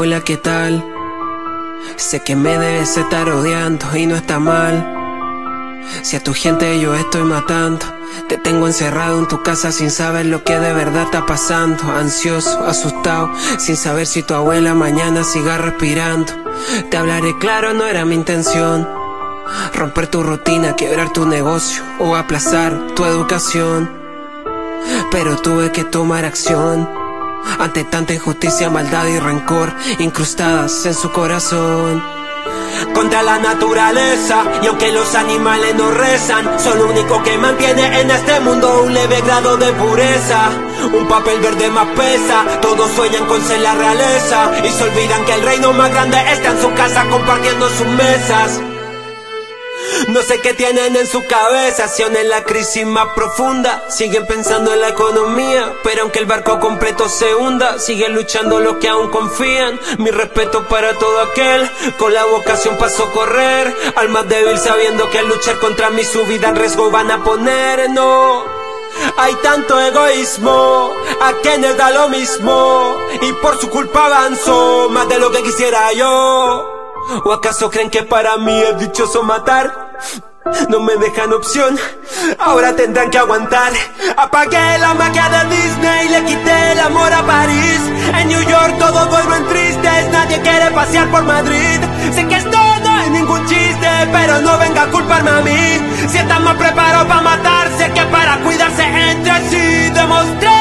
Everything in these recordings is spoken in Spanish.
Hola, ¿qué tal? Sé que me debes estar odiando y no está mal. Si a tu gente yo estoy matando, te tengo encerrado en tu casa sin saber lo que de verdad está pasando. Ansioso, asustado, sin saber si tu abuela mañana siga respirando. Te hablaré claro, no era mi intención. Romper tu rutina, quebrar tu negocio o aplazar tu educación. Pero tuve que tomar acción ante tanta injusticia, maldad y rencor incrustadas en su corazón. Contra la naturaleza, y aunque los animales no rezan, son lo único que mantiene en este mundo un leve grado de pureza. Un papel verde más pesa, todos sueñan con ser la realeza, y se olvidan que el reino más grande está en su casa compartiendo sus mesas. No sé qué tienen en su cabeza, si aún en la crisis más profunda siguen pensando en la economía, pero aunque el barco completo se hunda, siguen luchando los que aún confían. Mi respeto para todo aquel con la vocación para socorrer al más débil sabiendo que al luchar contra mí su vida en riesgo van a poner, no. Hay tanto egoísmo, a quienes da lo mismo, y por su culpa avanzo más de lo que quisiera yo. ¿O acaso creen que para mí es dichoso matar? No me dejan opción, ahora tendrán que aguantar. Apagué la magia de Disney, le quité el amor a París. En New York todo duermo en tristes, nadie quiere pasear por Madrid. Sé que esto no es ningún chiste, pero no venga a culparme a mí. Si están más preparados para matarse que para cuidarse entre sí. Demostré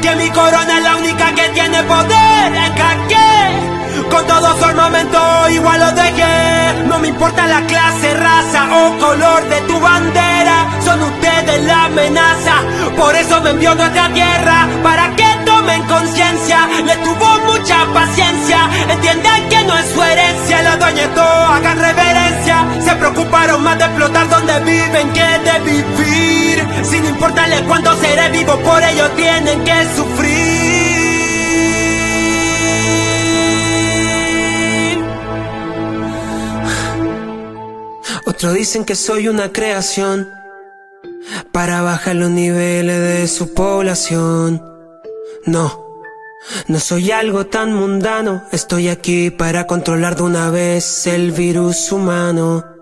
que mi corona es la única que tiene poder. Encaqué con todo su armamento igual lo dejé. No me importa la clase, raza o color de tu bandera. Son ustedes la amenaza. Por eso me envió nuestra tierra Para que tomen conciencia. Le tuvo mucha paciencia. Entiendan que no es su herencia. La doñetó, hagan reverencia. Se preocuparon más de explotar donde viven que de vivir. Sin importarle cuánto seré vivo. Por ello tienen que sufrir Otros dicen que soy una creación para bajar los niveles de su población. No, no soy algo tan mundano. Estoy aquí para controlar de una vez el virus humano.